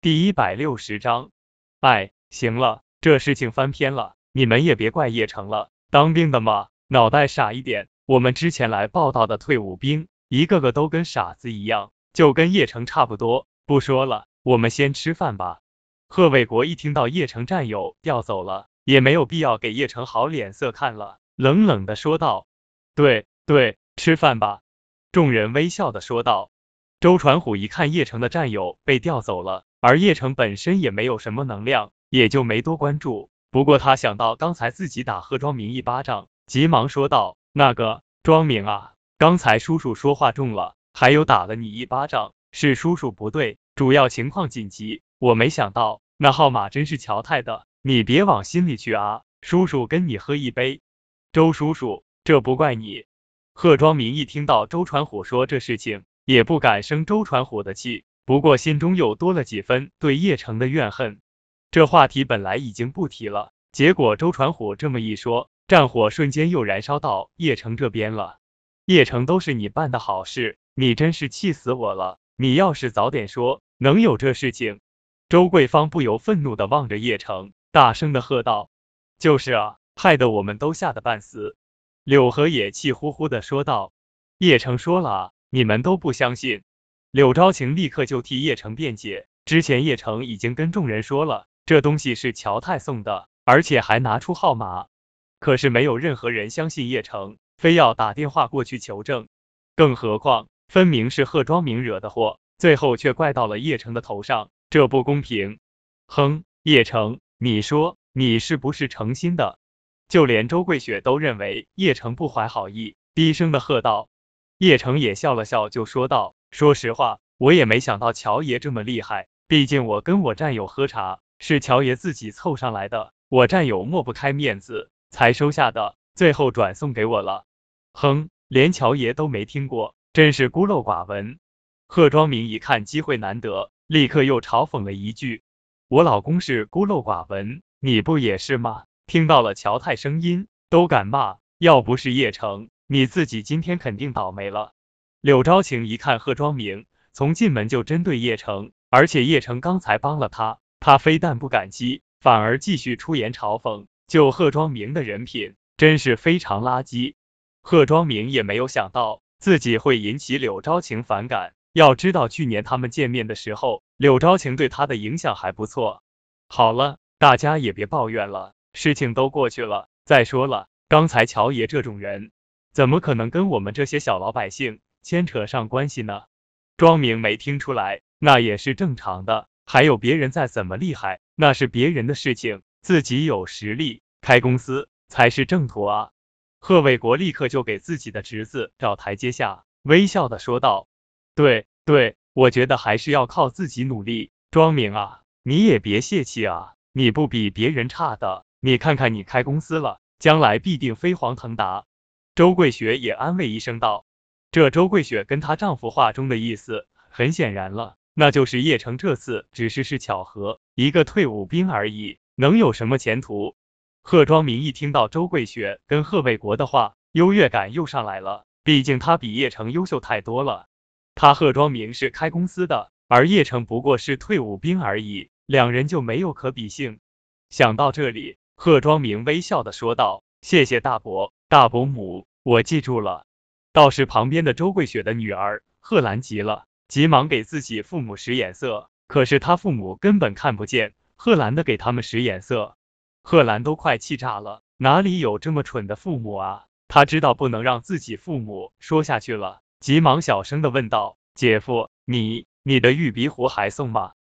第一百六十章，哎，行了，这事情翻篇了，你们也别怪叶城了。当兵的嘛，脑袋傻一点。我们之前来报道的退伍兵，一个个都跟傻子一样，就跟叶城差不多。不说了，我们先吃饭吧。贺卫国一听到叶城战友调走了，也没有必要给叶城好脸色看了，冷冷的说道：“对对，吃饭吧。”众人微笑的说道。周传虎一看叶城的战友被调走了。而叶城本身也没有什么能量，也就没多关注。不过他想到刚才自己打贺庄明一巴掌，急忙说道：“那个庄明啊，刚才叔叔说话重了，还有打了你一巴掌，是叔叔不对，主要情况紧急。我没想到那号码真是乔太的，你别往心里去啊，叔叔跟你喝一杯。”周叔叔，这不怪你。贺庄明一听到周传虎说这事情，也不敢生周传虎的气。不过心中又多了几分对叶城的怨恨。这话题本来已经不提了，结果周传虎这么一说，战火瞬间又燃烧到叶城这边了。叶城都是你办的好事，你真是气死我了！你要是早点说，能有这事情？周桂芳不由愤怒的望着叶城，大声的喝道：“就是啊，害得我们都吓得半死。”柳河也气呼呼的说道：“叶城说了，你们都不相信。”柳昭晴立刻就替叶城辩解，之前叶城已经跟众人说了，这东西是乔太送的，而且还拿出号码，可是没有任何人相信叶城，非要打电话过去求证，更何况分明是贺庄明惹的祸，最后却怪到了叶城的头上，这不公平。哼，叶城，你说你是不是诚心的？就连周桂雪都认为叶城不怀好意，低声的喝道。叶城也笑了笑，就说道。说实话，我也没想到乔爷这么厉害。毕竟我跟我战友喝茶，是乔爷自己凑上来的，我战友抹不开面子才收下的，最后转送给我了。哼，连乔爷都没听过，真是孤陋寡闻。贺庄明一看机会难得，立刻又嘲讽了一句：“我老公是孤陋寡闻，你不也是吗？”听到了乔太声音，都敢骂，要不是叶城，你自己今天肯定倒霉了。柳昭晴一看贺庄明从进门就针对叶城，而且叶城刚才帮了他，他非但不感激，反而继续出言嘲讽，就贺庄明的人品真是非常垃圾。贺庄明也没有想到自己会引起柳昭晴反感，要知道去年他们见面的时候，柳昭晴对他的影响还不错。好了，大家也别抱怨了，事情都过去了。再说了，刚才乔爷这种人，怎么可能跟我们这些小老百姓？牵扯上关系呢？庄明没听出来，那也是正常的。还有别人再怎么厉害，那是别人的事情，自己有实力开公司才是正途啊！贺卫国立刻就给自己的侄子找台阶下，微笑的说道：“对对，我觉得还是要靠自己努力。庄明啊，你也别泄气啊，你不比别人差的。你看看你开公司了，将来必定飞黄腾达。”周桂雪也安慰一声道。这周桂雪跟她丈夫话中的意思很显然了，那就是叶城这次只是是巧合，一个退伍兵而已，能有什么前途？贺庄明一听到周桂雪跟贺卫国的话，优越感又上来了，毕竟他比叶城优秀太多了。他贺庄明是开公司的，而叶城不过是退伍兵而已，两人就没有可比性。想到这里，贺庄明微笑的说道：“谢谢大伯、大伯母，我记住了。”倒是旁边的周桂雪的女儿贺兰急了，急忙给自己父母使眼色，可是她父母根本看不见贺兰的给他们使眼色，贺兰都快气炸了，哪里有这么蠢的父母啊？他知道不能让自己父母说下去了，急忙小声的问道：“姐夫，你你的玉鼻壶还送吗？”